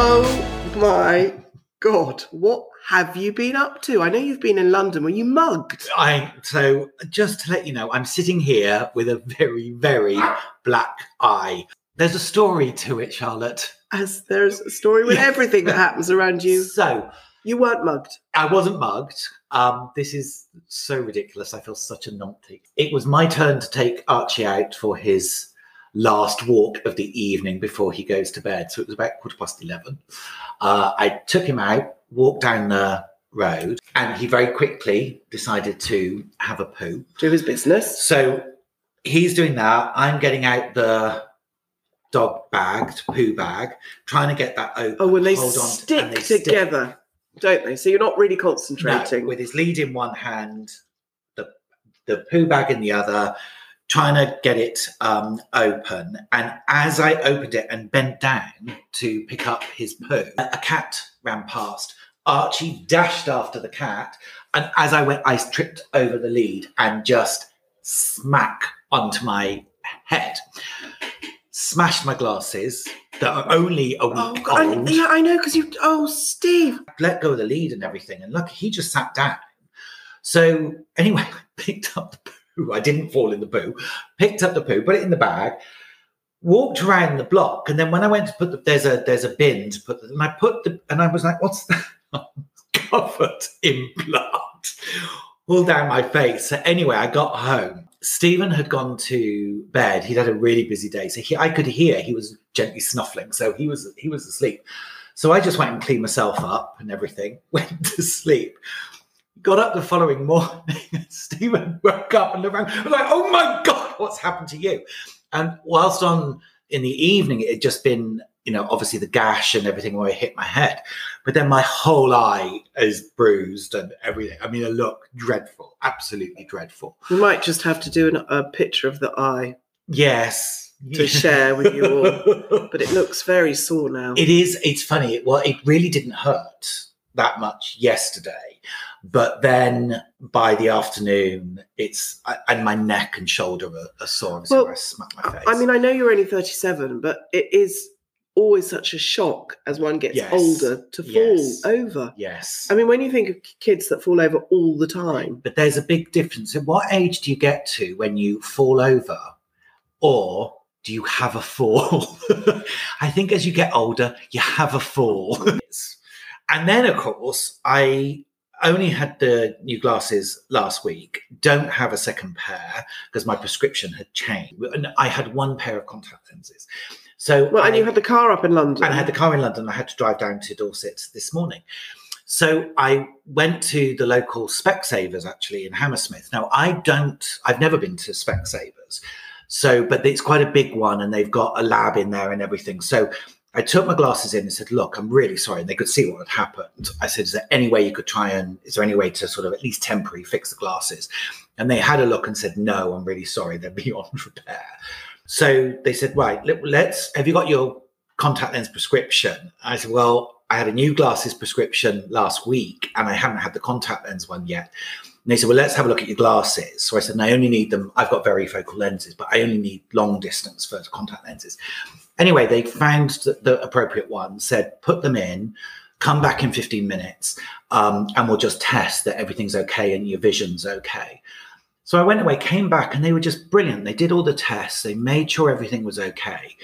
Oh my god, what have you been up to? I know you've been in London. Were you mugged? I so just to let you know, I'm sitting here with a very, very black eye. There's a story to it, Charlotte. As there's a story with Yeah. everything that happens around you. So You weren't mugged. I wasn't mugged. Um, this is so ridiculous. I feel such a numpty. It was my turn to take Archie out for his last walk of the evening before he goes to bed. So it was about quarter past 11. Uh, I took him out, walked down the road, and he very quickly decided to have a poo. Do his business. So he's doing that. I'm getting out the dog bag, poo bag, trying to get that open. Oh, when they hold on, stick and they stick. together, don't they? So you're not really No, concentrating. with his lead in one hand, the the poo bag in the other, trying to get it um, open. And as I opened it and bent down to pick up his poo, a cat ran past. Archie dashed after the cat, and as I went, I tripped over the lead and just smack onto my head. Smashed my glasses that are only a week Oh, God, I, old yeah, I know because you. Oh, Steve. let go of the lead and everything. And look, he just sat down. So anyway, I picked up the poo. I didn't fall in the poo. Picked up the poo, put it in the bag, walked around the block, and then when I went to put the there's a there's a bin to put the, and I put the and I was like, what's that? Covered in blood all down my face. So anyway, I got home. Stephen had gone to bed. He'd had a really busy day, so he, I could hear he was gently snuffling. So he was he was asleep. So I just went and cleaned myself up and everything. Went to sleep. Got up the following morning. Stephen woke up and looked around. I was like, "Oh my god, what's happened to you?" And whilst on in the evening, it had just been, you know, obviously the gash and everything where I hit my head, but then my whole eye is bruised and everything. I mean, it looked dreadful, absolutely dreadful. We might just have to do an, a picture of the eye Yes, to share with you all. But it looks very sore now. It is. It's funny. Well, it really didn't hurt that much yesterday, but then by the afternoon, it's and my neck and shoulder are, are sore. Obviously, Well, where I smacked my face. I mean, I know you're only 37, but it is always such a shock as one gets Yes. older to fall Yes. over. yes. I mean, when you think of kids that fall over all the time, but there's a big difference. In what age do you get to when you fall over, or do you have a fall? I think as you get older, you have a fall. and then, of course, I only had the new glasses last week. Don't have a second pair because my prescription had changed, and I had one pair of contact lenses. So, well, and I- you had the car up in London. and I had the car in London. I had to drive down to Dorset this morning. So I went to the local Specsavers actually in Hammersmith. Now I don't, I've never been to Specsavers. So, but it's quite a big one and they've got a lab in there and everything. So I took my glasses in and said, look, I'm really sorry. And they could see what had happened. I said, is there any way you could try and, is there any way to sort of at least temporarily fix the glasses? And they had a look and said, no, I'm really sorry. They're beyond repair. So they said, right, let, let's, have you got your contact lens prescription? I said, well, I had a new glasses prescription last week and I haven't had the contact lens one yet. And they said, well, let's have a look at your glasses. So I said, and I only need them. I've got varifocal lenses, but I only need long distance for contact lenses. Anyway, they found the, the appropriate one, said, put them in, come back in 15 minutes, um, and we'll just test that everything's okay and your vision's okay. So I went away, came back, and they were just brilliant. They did all the tests, they made sure everything was okay.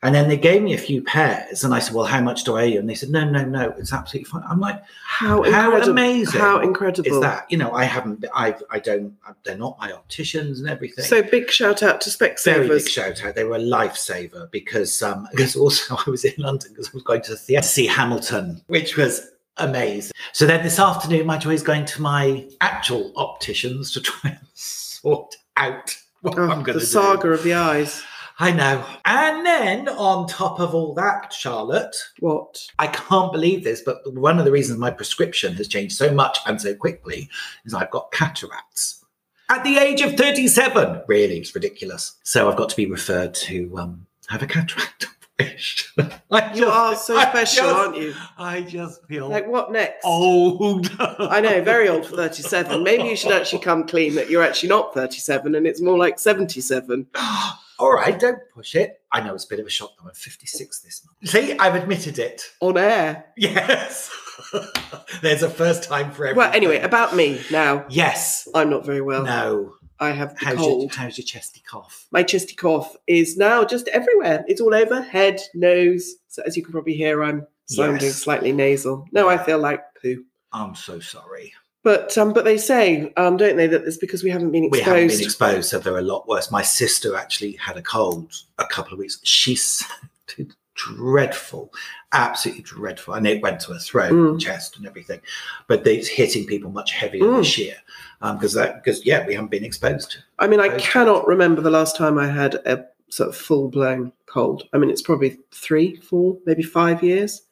And then they gave me a few pairs, and I said, "Well, how much do I owe you?" And they said, "No, no, no, it's absolutely fine." I'm like, how, How amazing How incredible. "Is that you know? I haven't, I've, I don't, they're not my opticians and everything." So big shout out to very big shout out. They were a lifesaver because um because also I was in London because I was going to the see Hamilton, which was amazing. So then this afternoon, my joy is going to my actual opticians to try and sort out what Oh, I'm going to do. The saga of the eyes. I know. And then on top of all that, Charlotte, What? I can't believe this, but one of the reasons my prescription has changed so much and so quickly is I've got cataracts. At the age of 37. Really, it's ridiculous. So I've got to be referred to um, have a cataract operation. I You are so I special, just- aren't you? I just feel Like what next? old. I know, very old for 37. Maybe you should actually come clean that you're actually not 37 and it's more like 77. All right, don't push it. I know it's a bit of a shock though. I'm 56 this month. See, I've admitted it. On air. Yes. There's a first time for everything. Well, anyway, about me now. yes. I'm not very well. No. I have How's your, cold. how's your chesty cough? My chesty cough is now just everywhere. It's all over head, nose. So as you can probably hear, I'm sounding Yes. slightly nasal. No, I feel like poo. I'm so sorry. But um, but they say, um, don't they, that it's because we haven't been exposed. We haven't been exposed, so they're a lot worse. My sister actually had a cold a couple of weeks. She sounded dreadful, absolutely dreadful, and it went to her throat, Mm. chest, and everything. But it's hitting people much heavier Mm. this year because that because yeah, we haven't been exposed. I mean, I to cannot remember the last time I had a sort of full blown cold. I mean, it's probably three, four, maybe five years.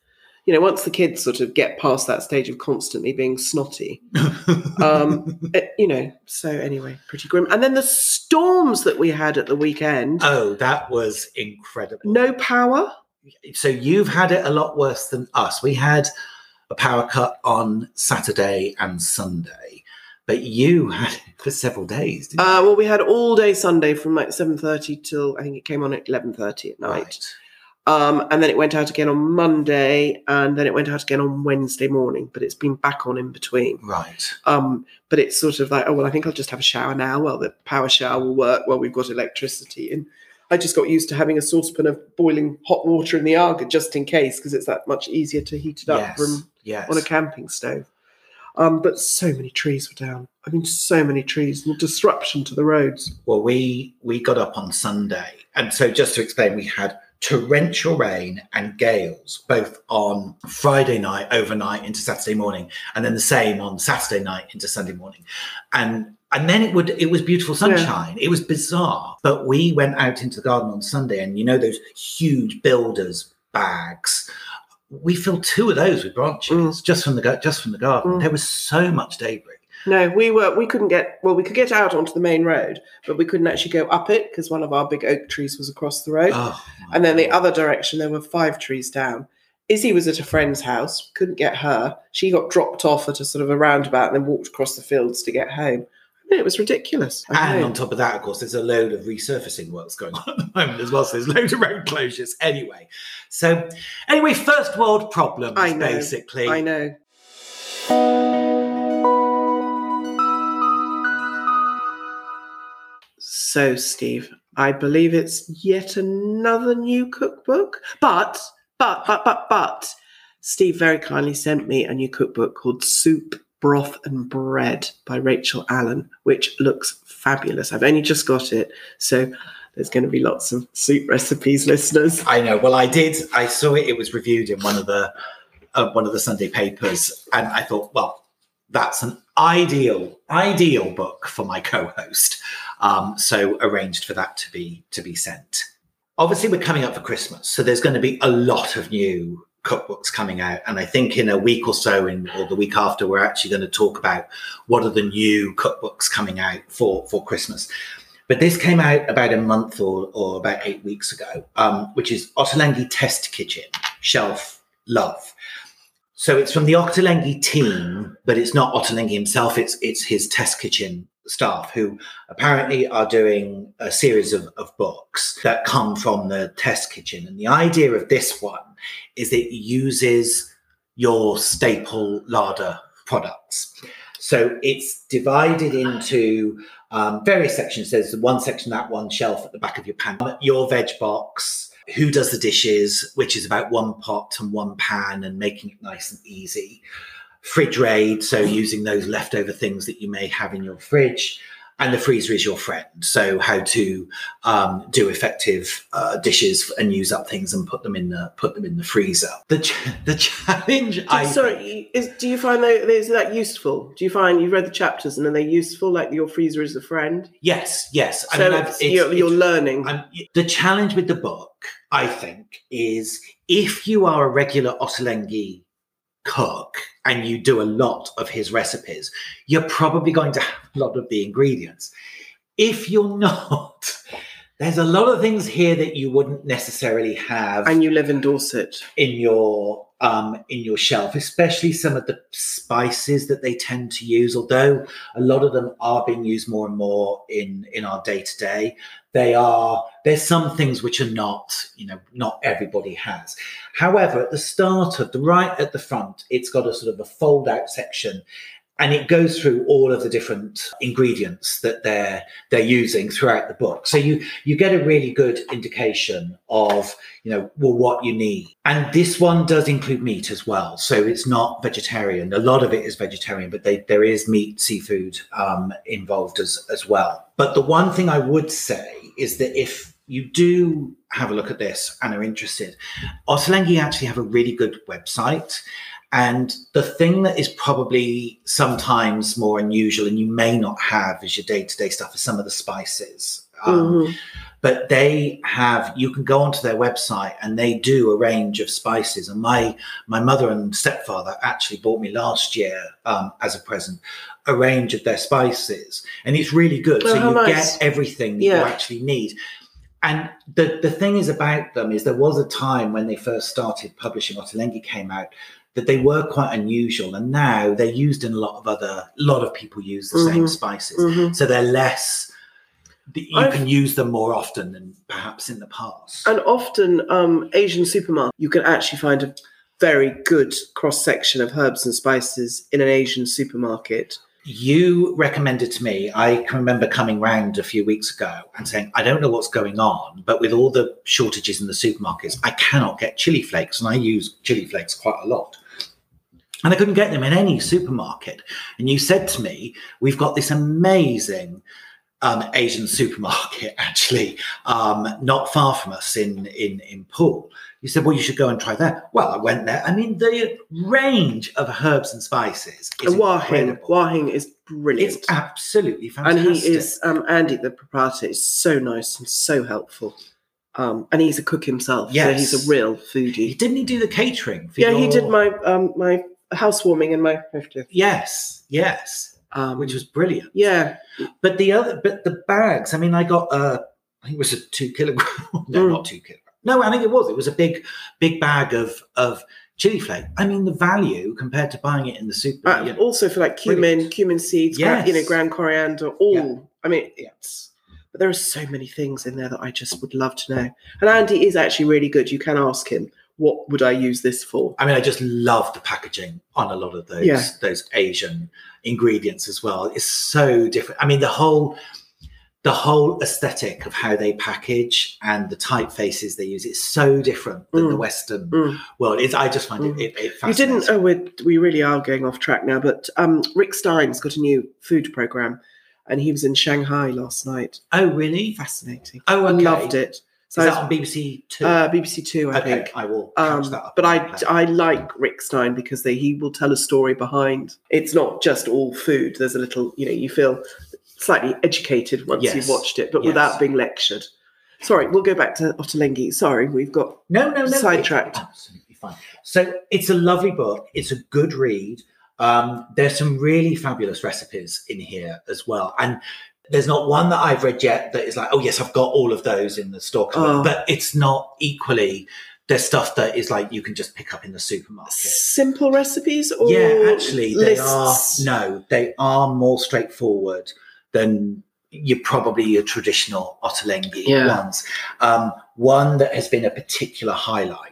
You know, once the kids sort of get past that stage of constantly being snotty, um, it- you know. So anyway, pretty grim. And then the storms that we had at the weekend. oh, that was incredible. no power. so you've had it a lot worse than us. We had a power cut on Saturday and Sunday, but you had it for several days. Didn't Uh, well, we had all day Sunday from like seven thirty till I think it came on at eleven thirty at night. right. Um, and then it went out again on Monday, and then it went out again on Wednesday morning. But it's been back on in between. Right. Um, but it's sort of like, oh well, I think I'll just have a shower now. Well, the power shower will work. Well, we've got electricity, and I just got used to having a saucepan of boiling hot water in the Aga just in case, because it's that much easier to heat it up Yes. from yes. on a camping stove. Um, but so many trees were down. I mean, so many trees and disruption to the roads. Well, we we got up on Sunday, and so just to explain, we had torrential rain and gales both on Friday night, overnight into Saturday morning, and then the same on Saturday night into Sunday morning, and and then it would it was beautiful sunshine. It was bizarre, but we went out into the garden on Sunday, and you know those huge builders bags. We filled two of those with branches just from the just from the garden. Mm. There was so much debris. No, we were we couldn't get well, we could get out onto the main road, but we couldn't actually go up it because one of our big oak trees was across the road. Oh, and then the other direction there were five trees down. Izzy was at a friend's house, couldn't get her. She got dropped off at a sort of a roundabout and then walked across the fields to get home. It was ridiculous. And on top of that, of course, there's a load of resurfacing works going on at the moment as well. So there's loads of road closures anyway. So, anyway, first world problems, I know, basically. I know. So, Steve, I believe it's yet another new cookbook. But, but, but, but, but, Steve very kindly sent me a new cookbook called Soup, Broth and Bread by Rachel Allen, which looks fabulous. I've only just got it. So, there's going to be lots of soup recipes, listeners. I know. Well, I did. I saw it. It was reviewed in one of the uh, one of the Sunday papers, and I thought, well, that's an ideal ideal book for my co-host. Um, so arranged for that to be to be sent. Obviously, we're coming up for Christmas, so there's going to be a lot of new cookbooks coming out, and I think in a week or so, in or the week after, we're actually going to talk about what are the new cookbooks coming out for for Christmas. But this came out about a month or, or about eight weeks ago, um, which is Ottolenghi Test Kitchen Shelf Love. So it's from the Ottolenghi team, but it's not Ottolenghi himself. It's it's his test kitchen staff who apparently are doing a series of, of books that come from the test kitchen. And the idea of this one is it uses your staple larder products. So it's divided into um, various sections. There's one section, that one shelf at the back of your pan, your veg box, who does the dishes, which is about one pot and one pan and making it nice and easy. Fridge raid, so using those leftover things that you may have in your fridge. And the freezer is your friend. So how to um, do effective uh, dishes and use up things and put them in the put them in the freezer. The ch- the challenge. I Sorry, is, do you find that is that useful? Do you find you've read the chapters and are they useful? Like your freezer is a friend. yes yes. I so mean, I've- it's, you're, you're learning. I'm, the challenge with the book, I think, is if you are a regular Ottolenghi cook and you do a lot of his recipes, you're probably going to have a lot of the ingredients. If you're not, There's a lot of things here that you wouldn't necessarily have And you live in Dorset. in your um, in your shelf, especially some of the spices that they tend to use. Although a lot of them are being used more and more in in our day to day, they are there's some things which are not you know not everybody has. However, at the start of the right at the front, it's got a sort of a fold out section. And it goes through all of the different ingredients that they're they're using throughout the book. So you you get a really good indication of you know well what you need. And this one does include meat as well. So it's not vegetarian. A lot of it is vegetarian but they, there is meat seafood um, involved as as well. But the one thing i would say is that if you do have a look at this and are interested ottolenghi actually have a really good website and the thing that is probably sometimes more unusual and you may not have as your day-to-day stuff is some of the spices um, Mhm. but they have you can go onto their website and they do a range of spices and my my mother and stepfather actually bought me last year um, as a present a range of their spices and it's really good Oh, so you nice. get everything that Yeah. you actually need and the the thing is about them is there was a time when they first started publishing Ottolenghi came out that they were quite unusual and now they're used in a lot of other a lot of people use the same Mhm. spices Mhm. so they're less you I've- can use them more often than perhaps in the past And often, um, Asian supermarket, you can actually find a very good cross section of herbs and spices in an Asian supermarket. you recommended to me i can remember coming round a few weeks ago and saying i don't know what's going on but with all the shortages in the supermarkets i cannot get chili flakes and i use chili flakes quite a lot and i couldn't get them in any supermarket and you said to me we've got this amazing um, Asian supermarket actually, um, not far from us in in in Poole. You said, well, you should go and try that. Well, I went there. I mean, the range of herbs and spices is Wahing. Wahing is brilliant. It's absolutely fantastic. and he is, um, Andy, the proprietor, is so nice and so helpful. Um, and he's a cook himself. So he's a real foodie. didn't he do the catering? For Yeah, he did my um, my housewarming in my 50th. Yes, yes, Um, which was brilliant. yeah, But the other, but the bags. I mean, I got uh, I think it was a two kilogram. no, Mm. not two kilogram. No, I think it was. It was a big, big bag of of chili flake. I mean, the value compared to buying it in the super. Uh, you know, also for like cumin, Brilliant. cumin seeds, gra- you know, Yes. ground coriander, all. Yeah. I mean, it's. But there are so many things in there that I just would love to know. And Andy is actually really good. You can ask him, "What would I use this for?" I mean, I just love the packaging on a lot of those Yeah. those Asian ingredients as well. It's so different. I mean, the whole the whole aesthetic of how they package and the typefaces they use it's so different than the Mm. Western Mm. world. It's, I just find Mm. it, it, it You didn't. Oh, we we really are going off track now. But um, Rick Stein's got a new food program, and he was in Shanghai last night. Oh, really? Fascinating. Oh, I okay. loved it. So Is that on BBC Two? uh, BBC Two, I okay, think. I will catch Um, that up. but I. I like Rick Stein because they, he will tell a story behind. It's not just all food. There's a little, you know, you feel slightly educated once Yes. you've watched it, but Yes. without being lectured. Sorry, we'll go back to Ottolenghi. Sorry, we've got no, no, no, sidetracked. Absolutely fine. So it's a lovely book. It's a good read. Um, there's some really fabulous recipes in here as well, and there's not one that I've read yet that is like, oh yes, I've got all of those in the store. Oh. But it's not equally. There's stuff that is like you can just pick up in the supermarket. simple recipes or Yeah, actually, they lists? are no, they are more straightforward than you probably your traditional Ottolenghi Yeah. ones. Um, one that has been a particular highlight,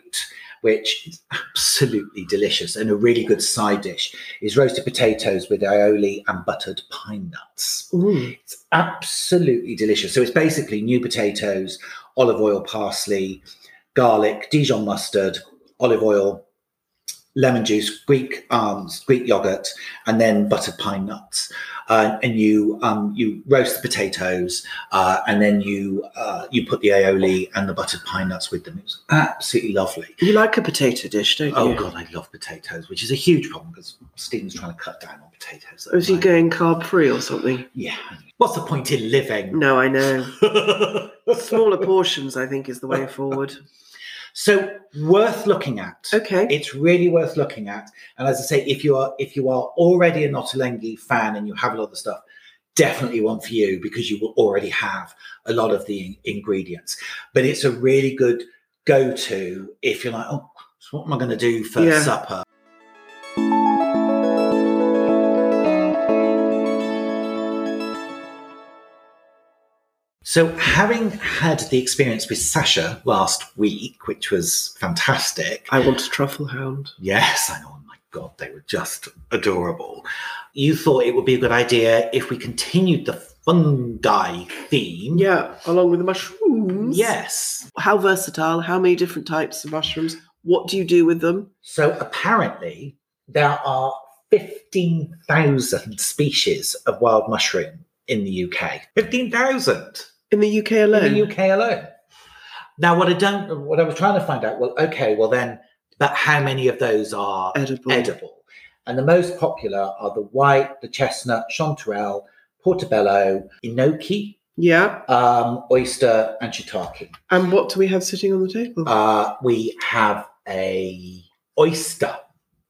which is absolutely delicious and a really good side dish, is roasted potatoes with aioli and buttered pine nuts. Ooh. It's absolutely delicious. So it's basically new potatoes, olive oil, parsley, garlic, Dijon mustard, olive oil, lemon juice, Greek um, Greek yogurt, and then buttered pine nuts. Uh, and you um, you roast the potatoes, uh, and then you uh, you put the aioli and the buttered pine nuts with them. It was absolutely lovely. You like a potato dish, don't Oh you? Oh god, I love potatoes, which is a huge problem because Stephen's trying to cut down on potatoes. at Or is he going carb free or something? Yeah. What's the point in living? No, I know. Smaller portions, I think, is the way forward. So worth looking at. Okay. It's really worth looking at. And as I say, if you are if you are already a Ottolenghi fan and you have a lot of the stuff, definitely one for you because you will already have a lot of the in- ingredients. But it's a really good go to if you're like, oh, so what am I going to do for Yeah. supper? So, having had the experience with Sasha last week, which was fantastic, I want a truffle hound. Yes, I know. Oh my God, they were just adorable. You thought it would be a good idea if we continued the fungi theme. Yeah, along with the mushrooms. Yes. How versatile? How many different types of mushrooms? What do you do with them? So apparently, there are 15,000 species of wild mushroom in the UK. 15,000 In the UK alone? in the UK alone. Now, what I don't, what I was trying to find out, well, okay, well then, but how many of those are Edible. edible. And the most popular are the white, the chestnut, chanterelle, portobello, enoki, Yeah. um, oyster, and shiitake. And what do we have sitting on the table? Uh, we have a oyster,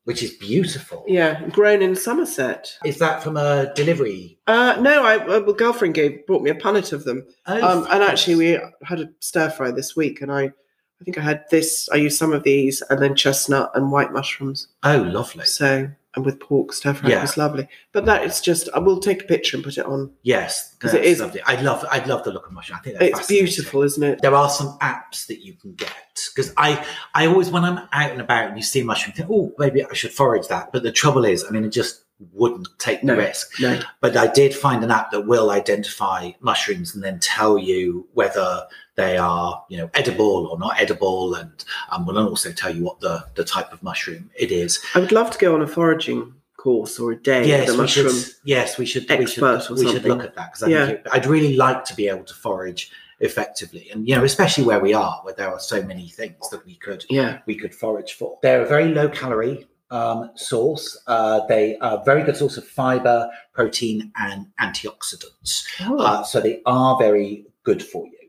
which is beautiful. yeah, grown in Somerset. Is that from a delivery? Uh, no, I uh, girlfriend gave brought me a punnet of them, Oh, um, and actually we had a stir fry this week, and I, I think I had this. I used some of these, and then chestnut and white mushrooms. Oh, lovely. So and with pork stir fry, Yeah. it was lovely. But that is just I will take a picture and put it on. Yes, because it is lovely. I love, I love the look of mushroom. I think that's It's beautiful, isn't it? there are some apps that you can get because I I always when I'm out and about and you see mushroom think oh maybe I should forage that but the trouble is I mean it just wouldn't take the No. risk No. but I did find an app that will identify mushrooms and then tell you whether they are you know edible or not edible and um, will also tell you what the the type of mushroom it is I would love to go on a foraging course or a day yes we should yes we should we should, we should look at that because I Yeah. it, I'd really like to be able to forage effectively and you know especially where we are where there are so many things that we could Yeah. we could forage for. They're a very low calorie um, source. Uh, they are a very good source of fiber, protein, and antioxidants. Oh. Uh, so they are very good for you.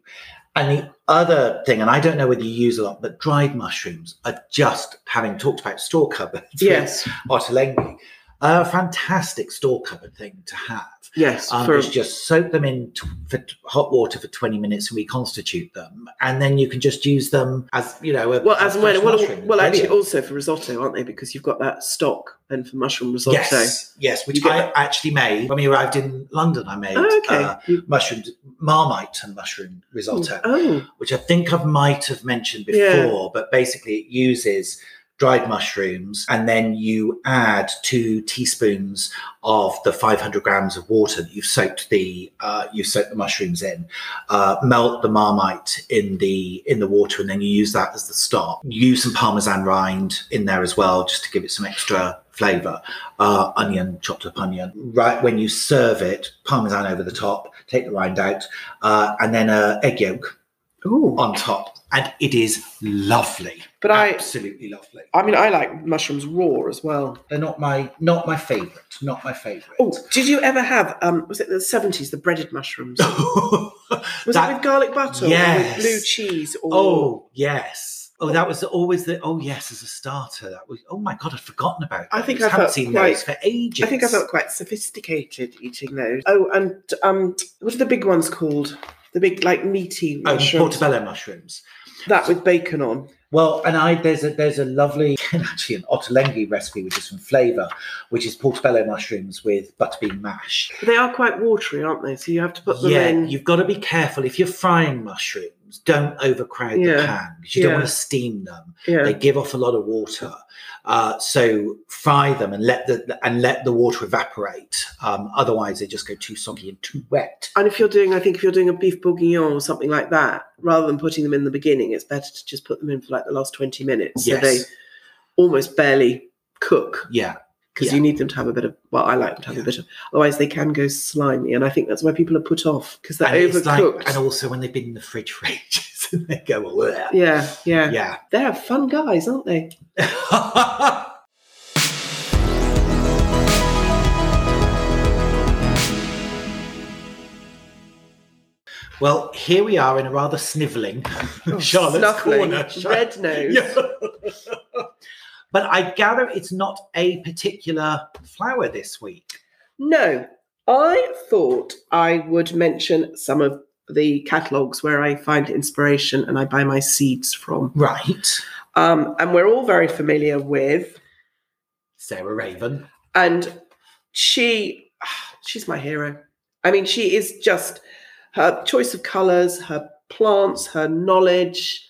And the other thing, and I don't know whether you use a lot, but dried mushrooms are just having talked about store cupboards. yes. Ottolenghi, a fantastic store cupboard thing to have. Yes. Um, for, is just soak them in t- for t- hot water for 20 minutes and reconstitute them. And then you can just use them as, you know, a, well, as a and when, fresh well, well, actually, also for risotto, aren't they? Because you've got that stock and for mushroom risotto. Yes, yes, which I that- actually made when we arrived in London. I made Oh, okay. uh, You- mushroomed marmite and mushroom risotto, oh, which I think I might have mentioned Yeah. before. But basically, it uses dried mushrooms, and then you add two teaspoons of the 500 grams of water that you've soaked the uh, you soaked the mushrooms in. Uh, melt the marmite in the in the water, and then you use that as the stock. Use some parmesan rind in there as well, just to give it some extra flavour. Uh, onion, chopped up onion. Right when you serve it, parmesan over the top. Take the rind out, uh, and then a egg yolk oh. on top, and it is lovely. But I- absolutely lovely. I mean, I like mushrooms raw as well. They're not my not my favourite. Not my favourite. Oh, did you ever have? Um, was it the seventies? The breaded mushrooms. Was That- it with garlic butter or Yes. with blue cheese? Or oh yes. Oh, that was always the. Oh yes, as a starter, that was. Oh my god, I'd forgotten about. I think. I haven't seen quite- those for ages. I think I felt quite sophisticated eating those. Oh, and um, what are the big ones called? The big, like meaty oh, mushrooms. portobello mushrooms. That with bacon on. Well, and I there's a there's a lovely actually an ottolenghi recipe which is from Flavour, which is portobello mushrooms with butterbean mash. But they are quite watery, aren't they? So you have to put them yeah, in. you've got to be careful if you're frying mushrooms. Don't overcrowd the Yeah. pan because you don't want to steam them. yeah. They give off a lot of water, uh, so fry them and let the and let the water evaporate. Um, otherwise, they just go too soggy and too wet. And if you're doing, I think if you're doing a beef bourguignon or something like that, rather than putting them in the beginning, it's better to just put them in for like the last 20 minutes. So they almost barely cook Yeah, because Yeah. you need them to have a bit of, well, I like them to have Yeah. a bit of, otherwise they can go slimy. And I think that's why people are put off because they're and overcooked. like, and also when they've been in the fridge for ages and they go, "Bleh." yeah, yeah, yeah. They're fun guys, aren't they? well, here we are in a rather snivelling Charlotte's Snuffling, corner. red nose. Yeah. but I gather it's not a particular flower this week. No, I thought I would mention some of the catalogues where I find inspiration and I buy my seeds from. Right. Um, and we're all very familiar with, Sarah Raven. and she, she's my hero. I mean, she is just her choice of colors, her plants, her knowledge.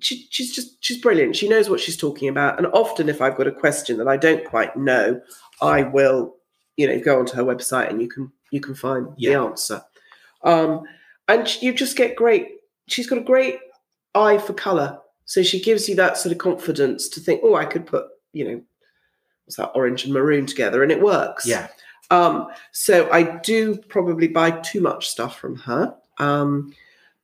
She, she's just she's brilliant. She knows what she's talking about. And often, if I've got a question that I don't quite know, I will, you know, go onto her website and you can you can find Yeah. the answer. Um, and you just get great. She's got a great eye for color, so she gives you that sort of confidence to think, oh, I could put, you know, what's that orange and maroon together, and it works. Yeah. Um, so I do probably buy too much stuff from her. Um,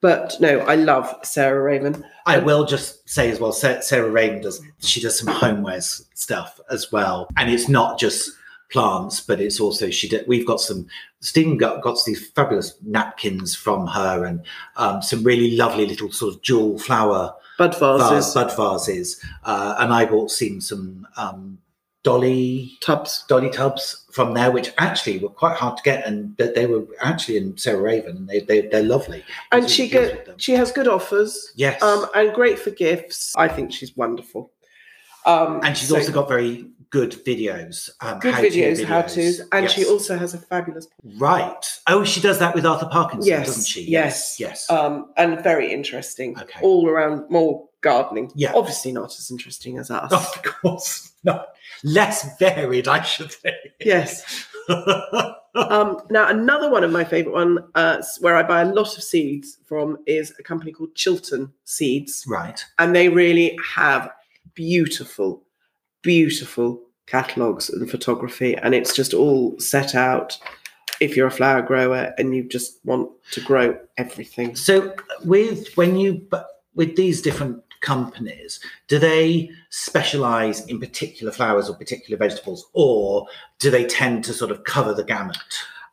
but no, I love Sarah Raven. I will just say as well, Sarah Raven does. She does some homewares stuff as well, and it's not just plants, but it's also she did. We've got some. Stephen got got these fabulous napkins from her, and um, some really lovely little sort of jewel flower Bud vase, vases, bud vases, uh, and I bought seen some um, dolly tubs. dolly tubs from there, which actually were quite hard to get, and they, they were actually in Sarah Raven, and they, they they're lovely. And she to use go, with them. she has good offers. yes, Um, and great for gifts. I think she's wonderful. Um, and she's so also got very good videos, um, good how-to videos, how tos, and she also has a fabulous right. Oh, she does that with Arthur Parkinson, Yes, doesn't she? yes. yes. um, and very interesting. Okay. all around more gardening. Yeah. obviously not as interesting as us. of course, no, less varied, I should say. Yes. Um, now, another one of my favourite one, uh, where I buy a lot of seeds from, is a company called Chiltern Seeds, right. and they really have beautiful, beautiful catalogues and photography, and it's just all set out. If you're a flower grower and you just want to grow everything, So with when you but with these different companies, do they specialize in particular flowers or particular vegetables, or do they tend to sort of cover the gamut?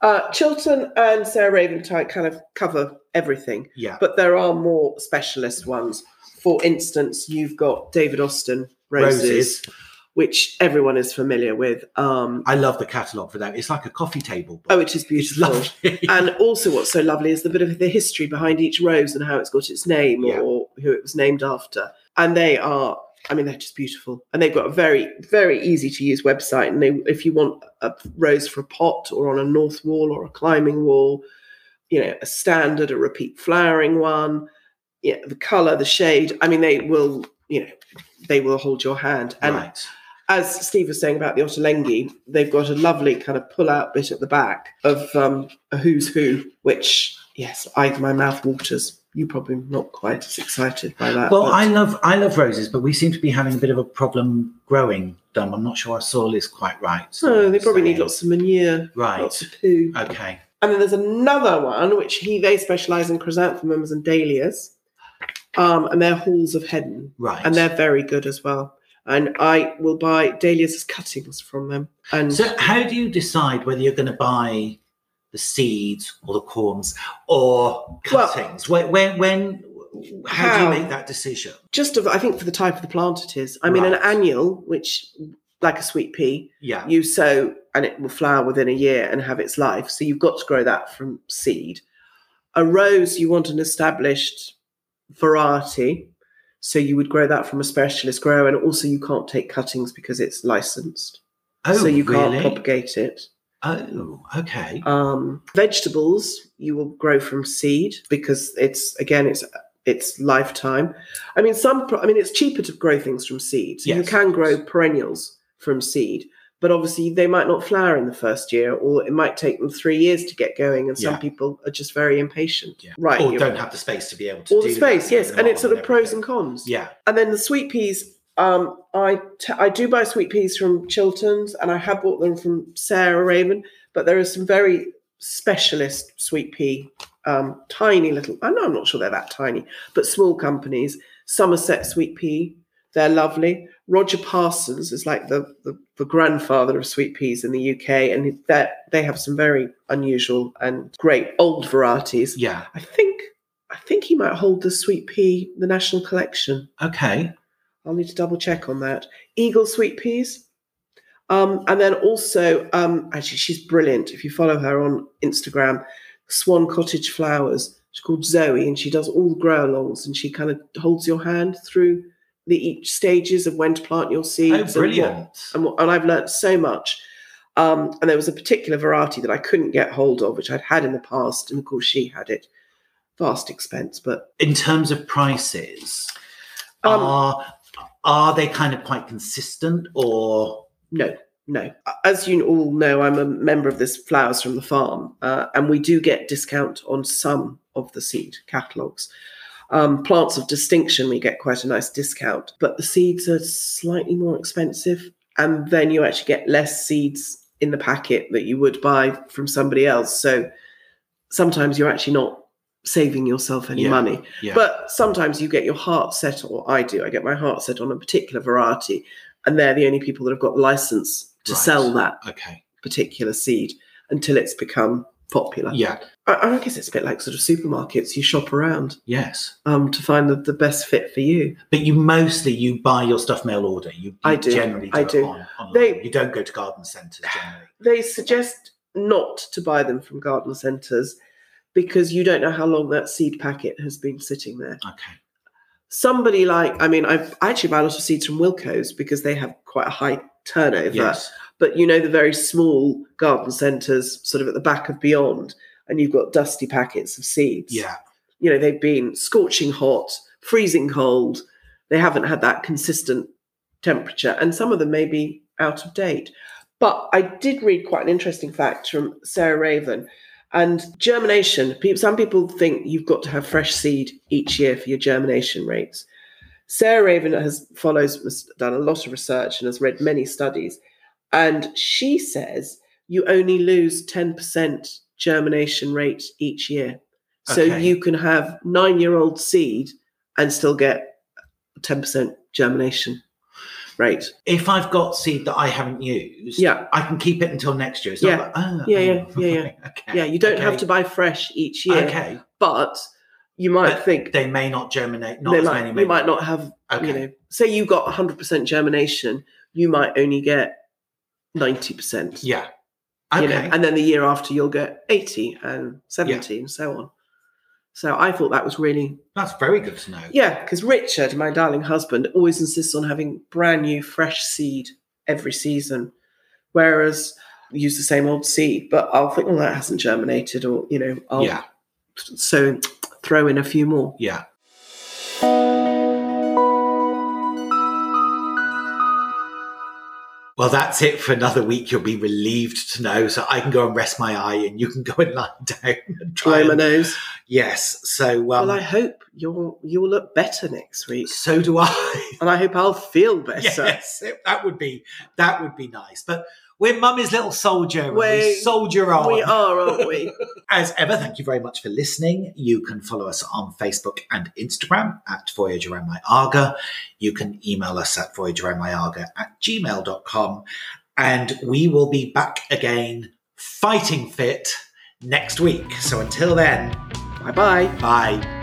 uh, Chiltern and Sarah Raven type kind of cover everything. Yeah. but there are more specialist ones. For instance, you've got David Austin roses, Roses. Which everyone is familiar with. Um, I love the catalogue for that. It's like a coffee table. oh, it is beautiful. And also, what's so lovely is the bit of the history behind each rose and how it's got its name Yeah. or who it was named after. And they are, I mean, they're just beautiful. And they've got a very, very easy to use website. And they, if you want a rose for a pot or on a north wall or a climbing wall, you know, a standard, a repeat flowering one, yeah, the color, the shade. I mean, they will, you know, they will hold your hand. And right. As Steve was saying about the Ottolenghi, they've got a lovely kind of pull-out bit at the back of um, a who's who, which yes, I my mouth waters. You're probably not quite as excited by that. Well, but- I love I love roses, but we seem to be having a bit of a problem growing them. I'm not sure our soil is quite right. so no, they probably need lots of manure, Right. lots of poo. Okay. And then there's another one which he they specialise in chrysanthemums and dahlias, um, and they're Halls of Heddon, Right. and they're very good as well. And I will buy dahlias as cuttings from them. And So, how do you decide whether you're going to buy the seeds or the corms or Well- cuttings? when, when, when, how, do you make that decision? just of, I think for the type of the plant it is. I mean, an annual, which like a sweet pea, Yeah. you sow and it will flower within a year and have its life. So you've got to grow that from seed. A rose, you want an established variety. So you would grow that from a specialist grower, and also you can't take cuttings because it's licensed. oh, so you really? can't propagate it. Oh, okay. Um, vegetables you will grow from seed because it's again it's it's lifetime. I mean, some. I mean, it's cheaper to grow things from seed. So you can grow perennials from seed, but obviously they might not flower in the first year, or it might take them three years to get going. And some Yeah. people are just very impatient. Yeah. Right. Or don't have the space to be able to all do the space, yes, and and it's sort of pros and cons. Yeah. And then the sweet peas, um, I t- I do buy sweet peas from Chiltern's, and I have bought them from Sarah Raven. But there are some very specialist sweet pea, um, tiny little. I know I'm not sure they're that tiny, but small companies. Somerset sweet pea, they're lovely. Roger Parsons is like the the, the grandfather of sweet peas in the UK, and that they have some very unusual and great old varieties. Yeah. I think I think he might hold the sweet pea, the national collection. Okay. I'll need to double check on that. Eagle sweet peas. Um, and then also, um, actually, she's brilliant. If you follow her on Instagram, Swan Cottage Flowers. She's called Zoe, and she does all the grow alongs, and she kind of holds your hand through the each stages of when to plant your Oh, seeds. and what- brilliant. and, what- and I've learnt so much. Um, and there was a particular variety that I couldn't get hold of, which I'd had in the past, and of course she had it. Vast expense, but In terms of prices, Um, are are they kind of quite consistent or no, no. As you all know, I'm a member of this Flowers from the Farm, uh, and we do get discount on some of the seed catalogues. Um, plants of distinction, we get quite a nice discount, but the seeds are slightly more expensive, and then you actually get less seeds in the packet that you would buy from somebody else. So sometimes you're actually not saving yourself any Yeah, money. yeah. But sometimes you get your heart set, or I do. I get my heart set on a particular variety, and they're the only people that have got license to Right. sell that okay. particular seed until it's become popular. Yeah. I, I guess it's a bit like sort of supermarkets. You shop around Yes. um, to find the, the best fit for you. But you mostly you buy your stuff mail order. You, you I do, generally do I do. On. They- you don't go to garden centres generally. They suggest not to buy them from garden centres because you don't know how long that seed packet has been sitting there. Okay. Somebody like, I mean, I've I actually buy a lot of seeds from Wilko's because they have quite a high turnover. Yes. But you know the very small garden centres sort of at the back of beyond and you've got dusty packets of seeds. Yeah. you know they've been scorching hot freezing cold. They haven't had that consistent temperature and some of them may be out of date. But i did read quite an interesting fact from sarah raven and germination some people think you've got to have fresh seed each year for your germination rates. Sarah raven has follows has done a lot of research and has read many studies and she says you only lose 10% germination rate each year. So Okay. you can have nine year old seed and still get 10% germination rate. If I've got seed that I haven't used, Yeah. I can keep it until next year. It's Yeah. like, oh, Yeah, yeah, oh, yeah, yeah. Okay. Yeah, you don't have to buy fresh each year, Okay. but you might But think They may not germinate. Not they as might, many. you might not have, Okay. you know, say you got 100% germination, you might only get 90%. Yeah. you Okay. know, and then the year after you'll get 80 and 70 and so on. So I thought that was really, That's very good to know. yeah, because Richard, my darling husband, always insists on having brand new fresh seed every season, whereas I use the same old seed, but I'll think, well, that hasn't germinated, or, you know, I'll Yeah. so throw in a few more. Yeah. Well, that's it for another week. You'll be relieved to know, so I can go and rest my eye, and you can go and lie down and try. Blow my nose. yes. So, um, well, I hope you'll you'll look better next week, so do I. and I hope I'll feel better. yes, it- that would be that would be nice. But we're Mummy's little soldier. we We- soldier on. We are, aren't we? As ever, thank you very much for listening. You can follow us on Facebook and Instagram at Voyager My Arga. You can email us at voyagerandmyarga at gmail.com. And we will be back again fighting fit next week. So until then, bye bye. bye.